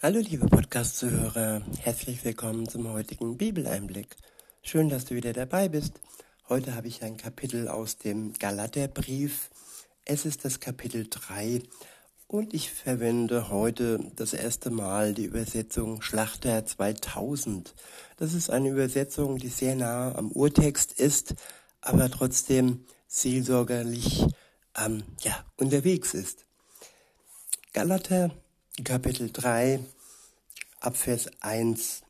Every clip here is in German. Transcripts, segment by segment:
Hallo liebe Podcast-Zuhörer, herzlich willkommen zum heutigen Bibeleinblick. Schön, dass du wieder dabei bist. Heute habe ich ein Kapitel aus dem Galaterbrief. Es ist das Kapitel 3 und ich verwende heute das erste Mal die Übersetzung Schlachter 2000. Das ist eine Übersetzung, die sehr nah am Urtext ist, aber trotzdem seelsorgerlich ähm, ja, unterwegs ist. Galater Kapitel 3 Abvers 1.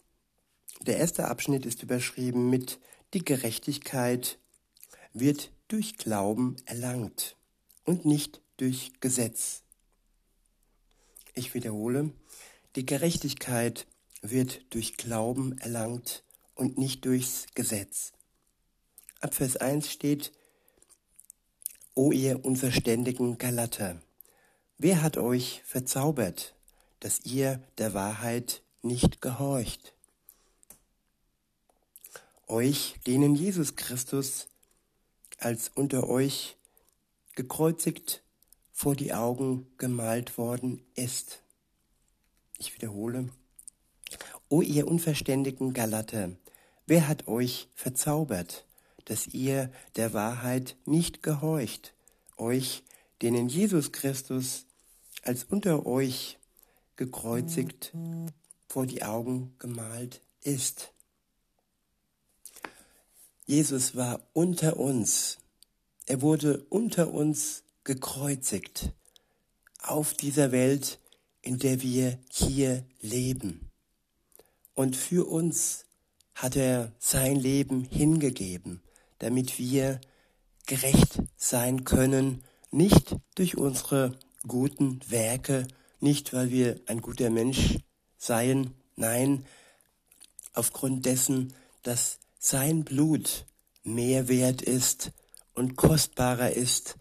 Der erste Abschnitt ist überschrieben mit Die Gerechtigkeit wird durch Glauben erlangt und nicht durch Gesetz. Ich wiederhole, die Gerechtigkeit wird durch Glauben erlangt und nicht durchs Gesetz. Ab Vers 1 steht, O ihr unverständigen Galater, wer hat euch verzaubert, dass ihr der Wahrheit nicht gehorcht? Euch, denen Jesus Christus als unter euch gekreuzigt vor die Augen gemalt worden ist. Ich wiederhole. O ihr unverständigen Galater, wer hat euch verzaubert, dass ihr der Wahrheit nicht gehorcht, euch, denen Jesus Christus als unter euch gekreuzigt vor die Augen gemalt ist. Jesus war unter uns. Er wurde unter uns gekreuzigt auf dieser Welt, in der wir hier leben. Und für uns hat er sein Leben hingegeben, damit wir gerecht sein können, nicht durch unsere guten Werke, nicht weil wir ein guter Mensch seien, nein, aufgrund dessen, dass sein Blut mehr wert ist und kostbarer ist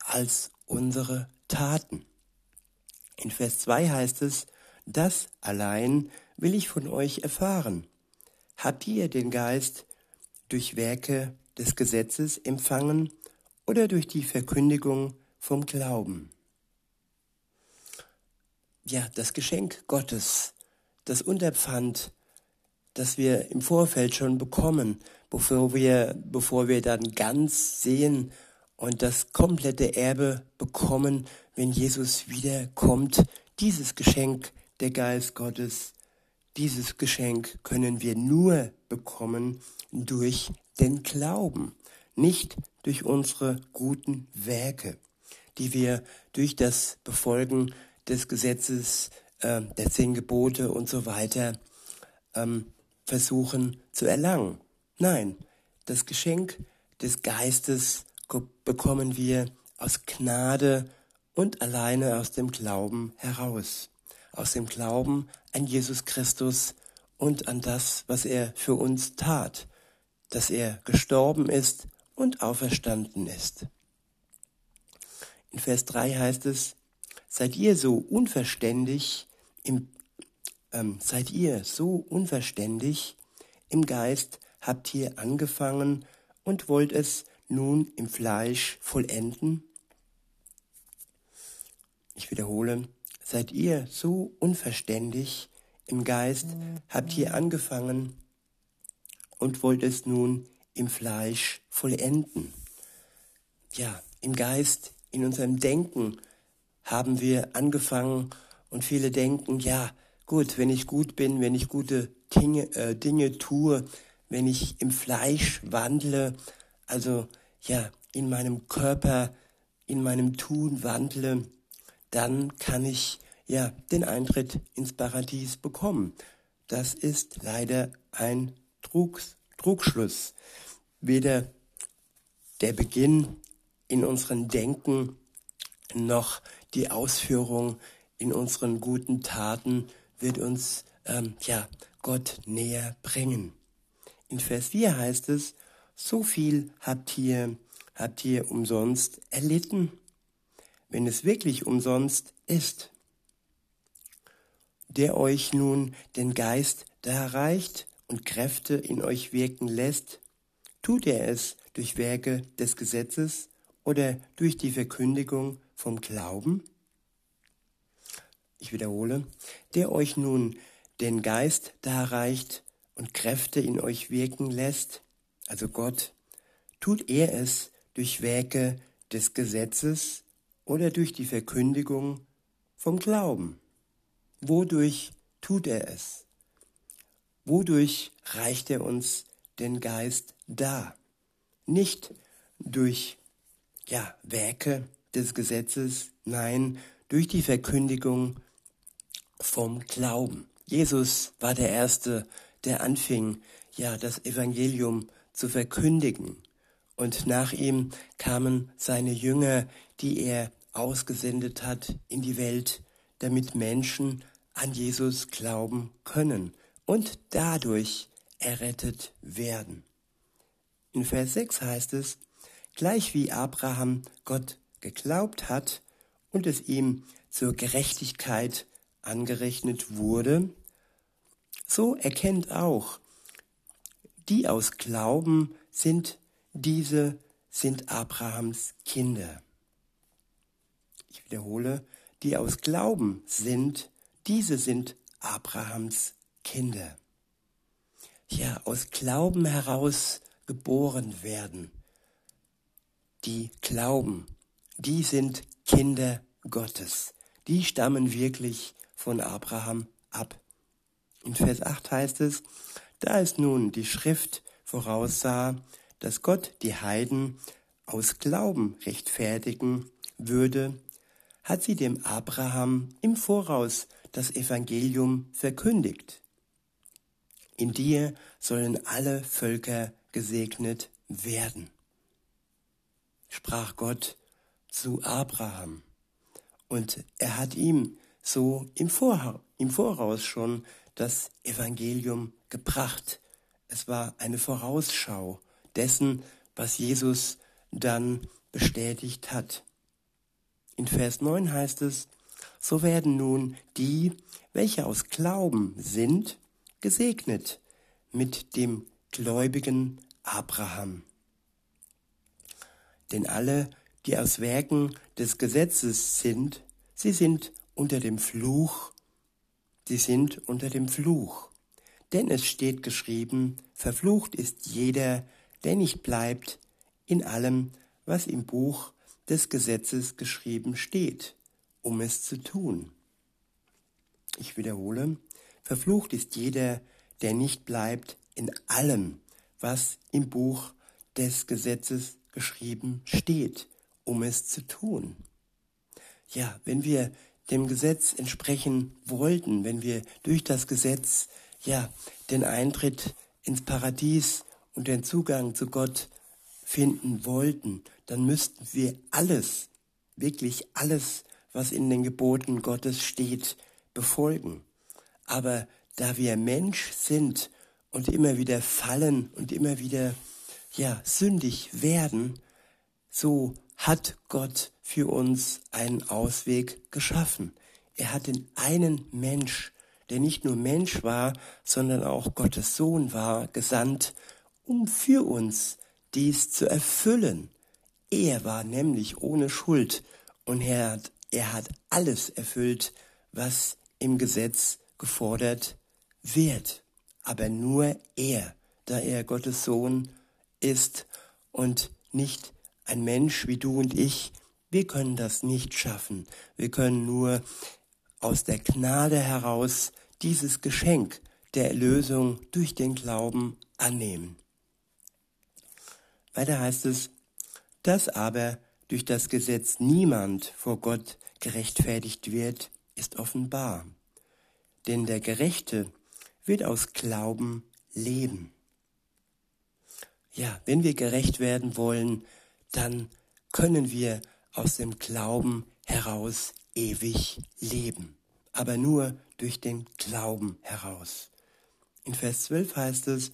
als unsere Taten. In Vers 2 heißt es, das allein will ich von euch erfahren. Habt ihr den Geist durch Werke des Gesetzes empfangen oder durch die Verkündigung vom Glauben? Ja, das Geschenk Gottes, das Unterpfand, das wir im Vorfeld schon bekommen, bevor wir, bevor wir dann ganz sehen und das komplette Erbe bekommen, wenn Jesus wiederkommt. Dieses Geschenk, der Geist Gottes, dieses Geschenk können wir nur bekommen durch den Glauben, nicht durch unsere guten Werke, die wir durch das Befolgen des Gesetzes, äh, der zehn Gebote und so weiter ähm, versuchen zu erlangen. Nein, das Geschenk des Geistes bekommen wir aus Gnade und alleine aus dem Glauben heraus. Aus dem Glauben an Jesus Christus und an das, was er für uns tat, dass er gestorben ist und auferstanden ist. In Vers 3 heißt es, seid ihr so unverständig im, ähm, seid ihr so unverständig im Geist, habt ihr angefangen und wollt es nun im Fleisch vollenden? Ich wiederhole, seid ihr so unverständig im Geist, habt ihr angefangen und wollt es nun im Fleisch vollenden? Ja, im Geist, in unserem Denken haben wir angefangen und viele denken, ja, gut, wenn ich gut bin, wenn ich gute Dinge, äh, Dinge tue, wenn ich im Fleisch wandle, also ja, in meinem Körper, in meinem Tun wandle, dann kann ich ja den Eintritt ins Paradies bekommen. Das ist leider ein Trugs, Trugschluss. Weder der Beginn in unseren Denken noch die Ausführung in unseren guten Taten wird uns ähm, ja Gott näher bringen. In Vers 4 heißt es, so viel habt ihr, habt ihr umsonst erlitten, wenn es wirklich umsonst ist, der euch nun den Geist da erreicht und Kräfte in euch wirken lässt, tut er es durch Werke des Gesetzes oder durch die Verkündigung vom Glauben? Ich wiederhole, der euch nun den Geist darreicht und Kräfte in euch wirken lässt, also Gott, tut er es durch Werke des Gesetzes oder durch die Verkündigung vom Glauben. Wodurch tut er es? Wodurch reicht er uns den Geist dar? Nicht durch ja, Werke des Gesetzes, nein, durch die Verkündigung vom Glauben. Jesus war der Erste, der anfing, ja, das Evangelium zu verkündigen. Und nach ihm kamen seine Jünger, die er ausgesendet hat in die Welt, damit Menschen an Jesus glauben können und dadurch errettet werden. In Vers 6 heißt es, gleich wie Abraham Gott geglaubt hat und es ihm zur Gerechtigkeit angerechnet wurde, so erkennt auch, die aus Glauben sind, diese sind Abrahams Kinder. Ich wiederhole, die aus Glauben sind, diese sind Abrahams Kinder. Ja, aus Glauben heraus geboren werden. Die glauben, die sind Kinder Gottes. Die stammen wirklich von Abraham ab. In Vers 8 heißt es, da es nun die Schrift voraussah, dass Gott die Heiden aus Glauben rechtfertigen würde, hat sie dem Abraham im Voraus das Evangelium verkündigt. In dir sollen alle Völker gesegnet werden, sprach Gott zu Abraham. Und er hat ihm so im, Voraus schon das Evangelium gebracht. Es war eine Vorausschau dessen, was Jesus dann bestätigt hat. In Vers 9 heißt es, so werden nun die, welche aus Glauben sind, gesegnet mit dem gläubigen Abraham. Denn alle, die aus Werken des Gesetzes sind, sie sind unter dem Fluch, sie sind unter dem Fluch. Denn es steht geschrieben, verflucht ist jeder, der nicht bleibt in allem, was im Buch des Gesetzes geschrieben steht, um es zu tun. Ich wiederhole, verflucht ist jeder, der nicht bleibt in allem, was im Buch des Gesetzes geschrieben steht, um es zu tun. Ja, wenn wir dem Gesetz entsprechen wollten, wenn wir durch das Gesetz ja den Eintritt ins Paradies und den Zugang zu Gott finden wollten, dann müssten wir alles, wirklich alles, was in den Geboten Gottes steht, befolgen. Aber da wir Mensch sind und immer wieder fallen und immer wieder ja sündig werden, so hat Gott für uns einen Ausweg geschaffen. Er hat den einen Mensch, der nicht nur Mensch war, sondern auch Gottes Sohn war, gesandt, um für uns dies zu erfüllen. Er war nämlich ohne Schuld und er hat, er hat alles erfüllt, was im Gesetz gefordert wird. Aber nur er, da er Gottes Sohn ist und nicht ein Mensch wie du und ich, wir können das nicht schaffen. Wir können nur aus der Gnade heraus dieses Geschenk der Erlösung durch den Glauben annehmen. Weiter heißt es, dass aber durch das Gesetz niemand vor Gott gerechtfertigt wird, ist offenbar. Denn der Gerechte wird aus Glauben leben. Ja, wenn wir gerecht werden wollen, dann können wir aus dem Glauben heraus ewig leben, aber nur durch den Glauben heraus. In Vers 12 heißt es,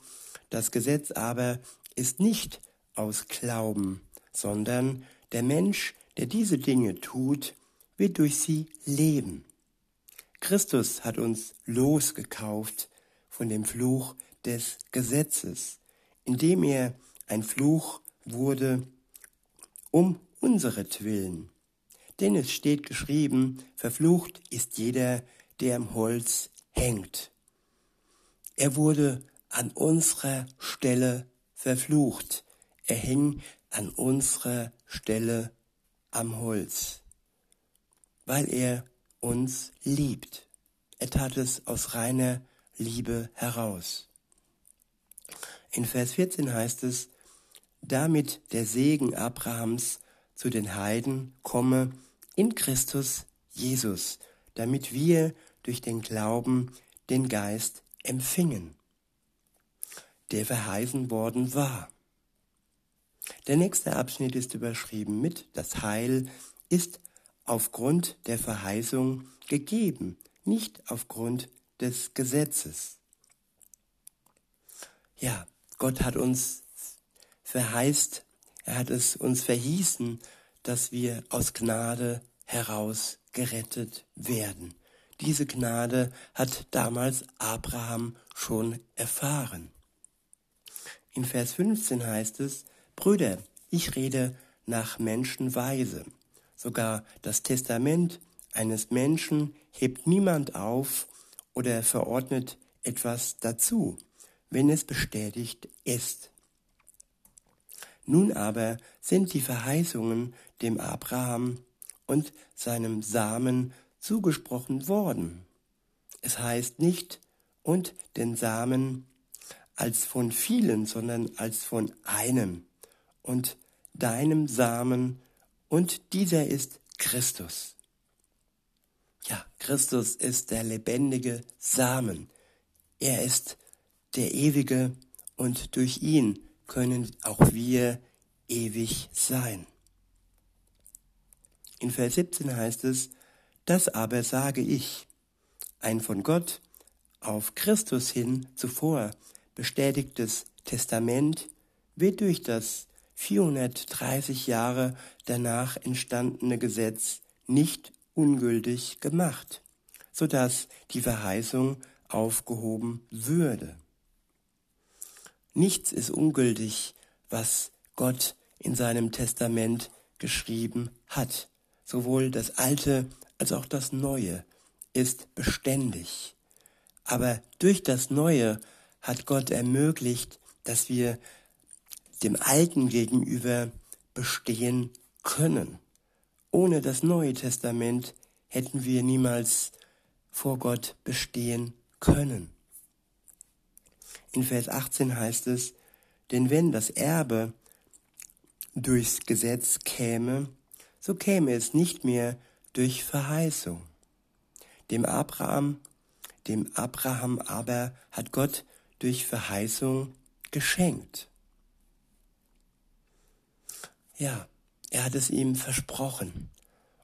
das Gesetz aber ist nicht aus Glauben, sondern der Mensch, der diese Dinge tut, wird durch sie leben. Christus hat uns losgekauft von dem Fluch des Gesetzes, indem er ein Fluch wurde um unseretwillen. Denn es steht geschrieben, verflucht ist jeder, der am Holz hängt. Er wurde an unserer Stelle verflucht. Er hing an unserer Stelle am Holz, weil er uns liebt. Er tat es aus reiner Liebe heraus. In Vers 14 heißt es, damit der Segen Abrahams zu den Heiden komme in Christus Jesus, damit wir durch den Glauben den Geist empfingen, der verheißen worden war. Der nächste Abschnitt ist überschrieben mit Das Heil ist aufgrund der Verheißung gegeben, nicht aufgrund des Gesetzes. Ja, Gott hat uns verheißt, er hat es uns verhießen, dass wir aus Gnade heraus gerettet werden. Diese Gnade hat damals Abraham schon erfahren. In Vers 15 heißt es, Brüder, ich rede nach Menschenweise. Sogar das Testament eines Menschen hebt niemand auf oder verordnet etwas dazu, wenn es bestätigt ist. Nun aber sind die Verheißungen dem Abraham und seinem Samen zugesprochen worden. Es heißt nicht und den Samen als von vielen, sondern als von einem und deinem Samen und dieser ist Christus. Ja, Christus ist der lebendige Samen. Er ist der ewige und durch ihn können auch wir ewig sein. In Vers 17 heißt es, das aber sage ich, ein von Gott auf Christus hin zuvor bestätigtes Testament wird durch das 430 Jahre danach entstandene Gesetz nicht ungültig gemacht, so dass die Verheißung aufgehoben würde. Nichts ist ungültig, was Gott in seinem Testament geschrieben hat. Sowohl das Alte als auch das Neue ist beständig. Aber durch das Neue hat Gott ermöglicht, dass wir dem Alten gegenüber bestehen können. Ohne das Neue Testament hätten wir niemals vor Gott bestehen können. In Vers 18 heißt es, denn wenn das Erbe durchs Gesetz käme, so käme es nicht mehr durch Verheißung. Dem Abraham, dem Abraham aber hat Gott durch Verheißung geschenkt. Ja, er hat es ihm versprochen.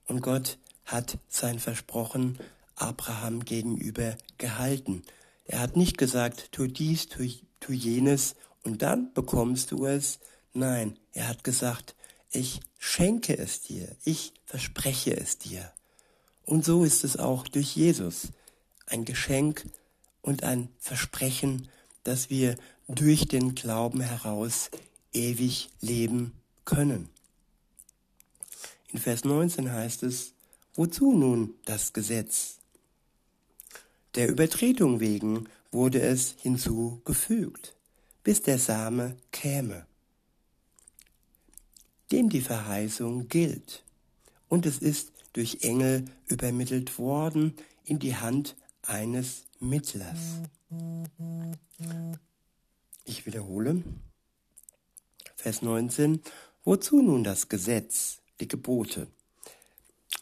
Und Gott hat sein Versprochen Abraham gegenüber gehalten. Er hat nicht gesagt, tu dies, tu, tu jenes und dann bekommst du es. Nein, er hat gesagt, ich schenke es dir, ich verspreche es dir. Und so ist es auch durch Jesus. Ein Geschenk und ein Versprechen, dass wir durch den Glauben heraus ewig leben können. In Vers 19 heißt es, wozu nun das Gesetz? Der Übertretung wegen wurde es hinzugefügt, bis der Same käme, dem die Verheißung gilt. Und es ist durch Engel übermittelt worden in die Hand eines Mittlers. Ich wiederhole. Vers 19. Wozu nun das Gesetz, die Gebote?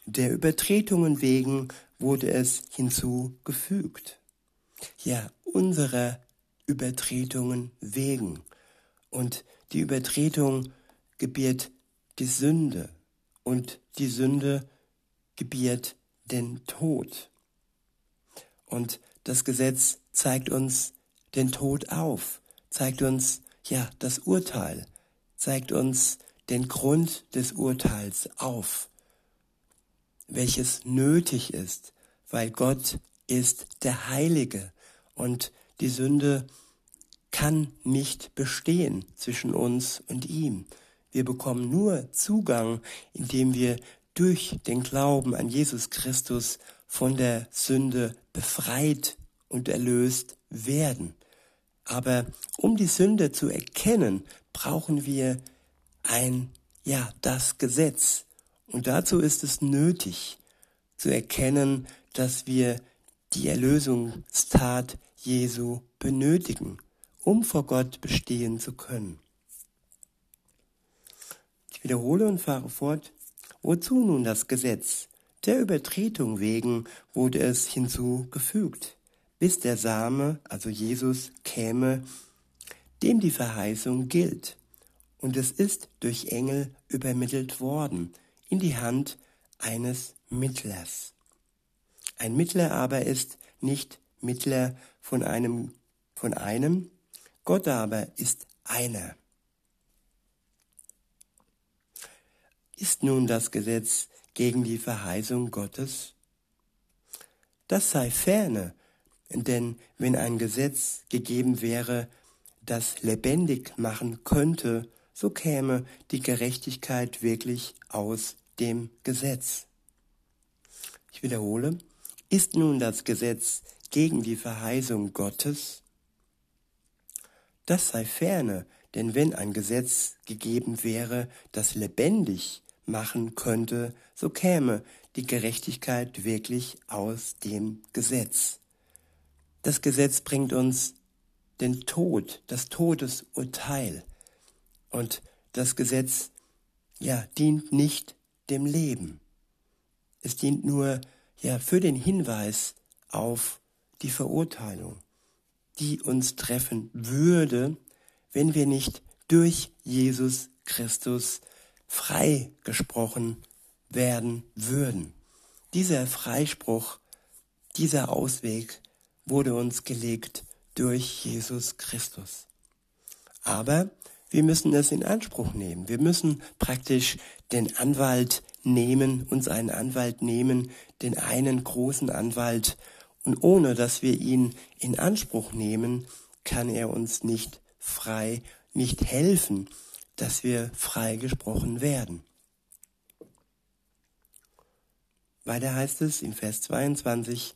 Der Übertretungen wegen wurde es hinzugefügt. Ja, unserer Übertretungen wegen. Und die Übertretung gebiert die Sünde und die Sünde gebiert den Tod. Und das Gesetz zeigt uns den Tod auf, zeigt uns ja das Urteil, zeigt uns den Grund des Urteils auf, welches nötig ist, weil Gott ist der Heilige und die Sünde kann nicht bestehen zwischen uns und ihm. Wir bekommen nur Zugang, indem wir durch den Glauben an Jesus Christus von der Sünde befreit und erlöst werden. Aber um die Sünde zu erkennen, brauchen wir ein, ja, das Gesetz. Und dazu ist es nötig zu erkennen, dass wir die Erlösungstat Jesu benötigen, um vor Gott bestehen zu können. Ich wiederhole und fahre fort. Wozu nun das Gesetz? Der Übertretung wegen wurde es hinzugefügt, bis der Same, also Jesus, käme, dem die Verheißung gilt. Und es ist durch Engel übermittelt worden in die Hand eines Mittlers. Ein Mittler aber ist nicht Mittler von einem, von einem, Gott aber ist einer. Ist nun das Gesetz gegen die Verheißung Gottes? Das sei ferne, denn wenn ein Gesetz gegeben wäre, das lebendig machen könnte, so käme die Gerechtigkeit wirklich aus dem Gesetz. Ich wiederhole, ist nun das Gesetz gegen die Verheißung Gottes? Das sei ferne, denn wenn ein Gesetz gegeben wäre, das lebendig machen könnte, so käme die Gerechtigkeit wirklich aus dem Gesetz. Das Gesetz bringt uns den Tod, das Todesurteil. Und das Gesetz, ja, dient nicht dem Leben. Es dient nur, ja, für den Hinweis auf die Verurteilung, die uns treffen würde, wenn wir nicht durch Jesus Christus freigesprochen werden würden. Dieser Freispruch, dieser Ausweg wurde uns gelegt durch Jesus Christus. Aber wir müssen es in Anspruch nehmen. Wir müssen praktisch den Anwalt nehmen, uns einen Anwalt nehmen, den einen großen Anwalt, und ohne dass wir ihn in Anspruch nehmen, kann er uns nicht frei, nicht helfen, dass wir frei gesprochen werden. Weiter heißt es in Vers 22,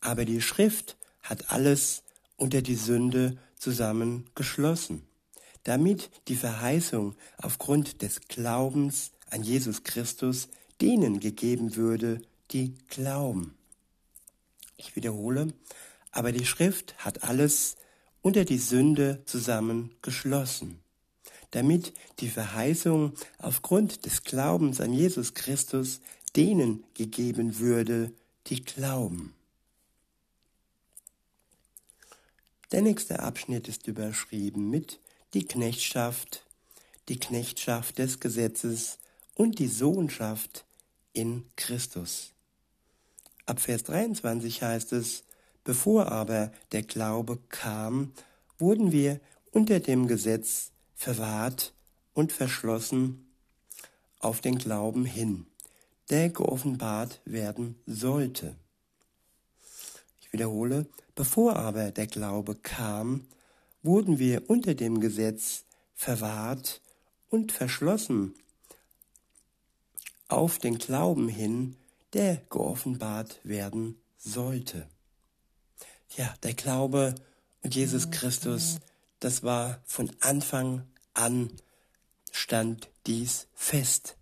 aber die Schrift hat alles unter die Sünde zusammengeschlossen, damit die Verheißung aufgrund des Glaubens an Jesus Christus denen gegeben würde, die glauben. Ich wiederhole, aber die Schrift hat alles unter die Sünde zusammengeschlossen damit die Verheißung aufgrund des Glaubens an Jesus Christus denen gegeben würde, die glauben. Der nächste Abschnitt ist überschrieben mit die Knechtschaft, die Knechtschaft des Gesetzes und die Sohnschaft in Christus. Ab Vers 23 heißt es, bevor aber der Glaube kam, wurden wir unter dem Gesetz verwahrt und verschlossen auf den Glauben hin, der geoffenbart werden sollte. Ich wiederhole, bevor aber der Glaube kam, wurden wir unter dem Gesetz verwahrt und verschlossen auf den Glauben hin, der geoffenbart werden sollte. Ja, der Glaube und Jesus Christus das war von Anfang an stand dies fest.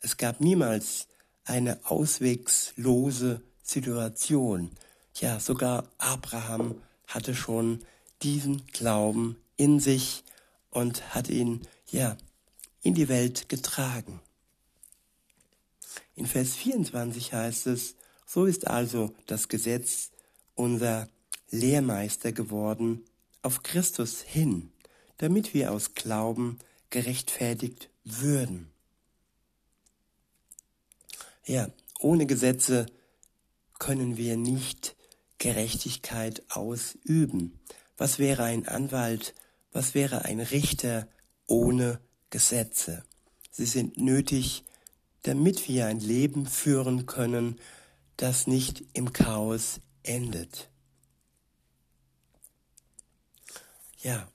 Es gab niemals eine auswegslose Situation. Ja, sogar Abraham hatte schon diesen Glauben in sich und hat ihn, ja, in die Welt getragen. In Vers 24 heißt es, so ist also das Gesetz unser Lehrmeister geworden auf Christus hin, damit wir aus Glauben gerechtfertigt würden. Ja, ohne Gesetze können wir nicht Gerechtigkeit ausüben. Was wäre ein Anwalt, was wäre ein Richter ohne Gesetze? Sie sind nötig, damit wir ein Leben führen können, das nicht im Chaos endet. Ja,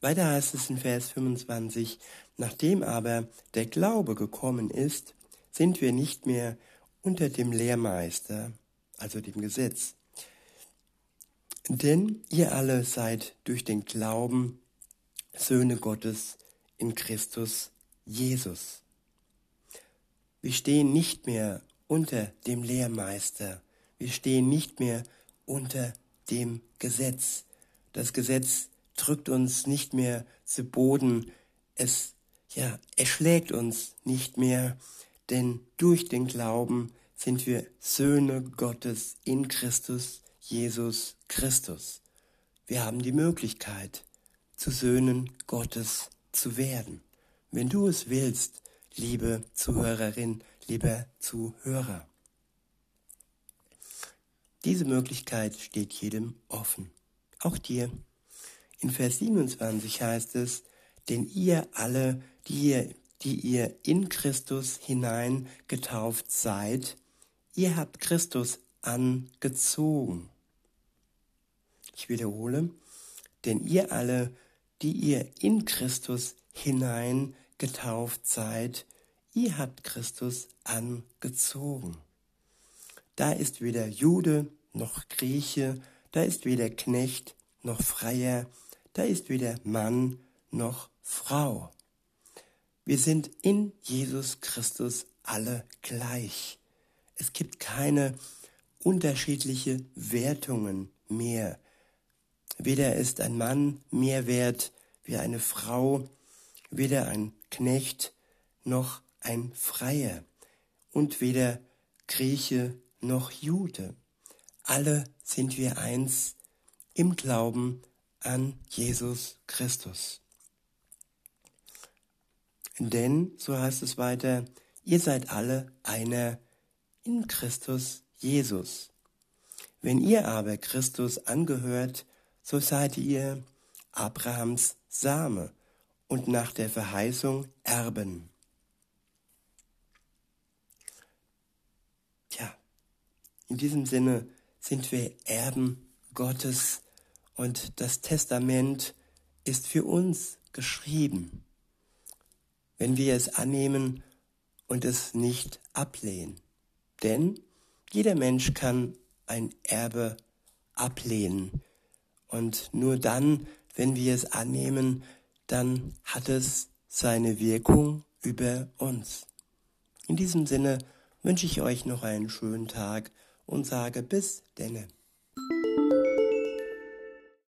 weiter heißt es in Vers 25, nachdem aber der Glaube gekommen ist, sind wir nicht mehr unter dem Lehrmeister, also dem Gesetz. Denn ihr alle seid durch den Glauben Söhne Gottes in Christus Jesus. Wir stehen nicht mehr unter dem Lehrmeister. Wir stehen nicht mehr unter dem Gesetz. Das Gesetz drückt uns nicht mehr zu Boden. Es, ja, erschlägt uns nicht mehr, denn durch den Glauben sind wir Söhne Gottes in Christus Jesus Christus. Wir haben die Möglichkeit, zu Söhnen Gottes zu werden. Wenn du es willst, liebe Zuhörerin, lieber Zuhörer. Diese Möglichkeit steht jedem offen, auch dir. In Vers 27 heißt es, denn ihr alle, die ihr, die ihr in Christus hinein getauft seid, ihr habt Christus angezogen. Ich wiederhole, denn ihr alle, die ihr in Christus hinein getauft seid, ihr habt Christus angezogen. Da ist weder Jude noch Grieche, da ist weder Knecht noch Freier, da ist weder Mann noch Frau. Wir sind in Jesus Christus alle gleich. Es gibt keine unterschiedliche Wertungen mehr. Weder ist ein Mann mehr wert wie eine Frau, weder ein Knecht noch ein Freier und weder Grieche noch Jude. Alle sind wir eins im Glauben an Jesus Christus. Denn, so heißt es weiter, ihr seid alle einer in Christus Jesus. Wenn ihr aber Christus angehört, so seid ihr Abrahams Same und nach der Verheißung Erben. Tja, in diesem Sinne sind wir Erben Gottes und das Testament ist für uns geschrieben, wenn wir es annehmen und es nicht ablehnen. Denn jeder Mensch kann ein Erbe ablehnen. Und nur dann, wenn wir es annehmen, dann hat es seine Wirkung über uns. In diesem Sinne wünsche ich euch noch einen schönen Tag und sage bis denne.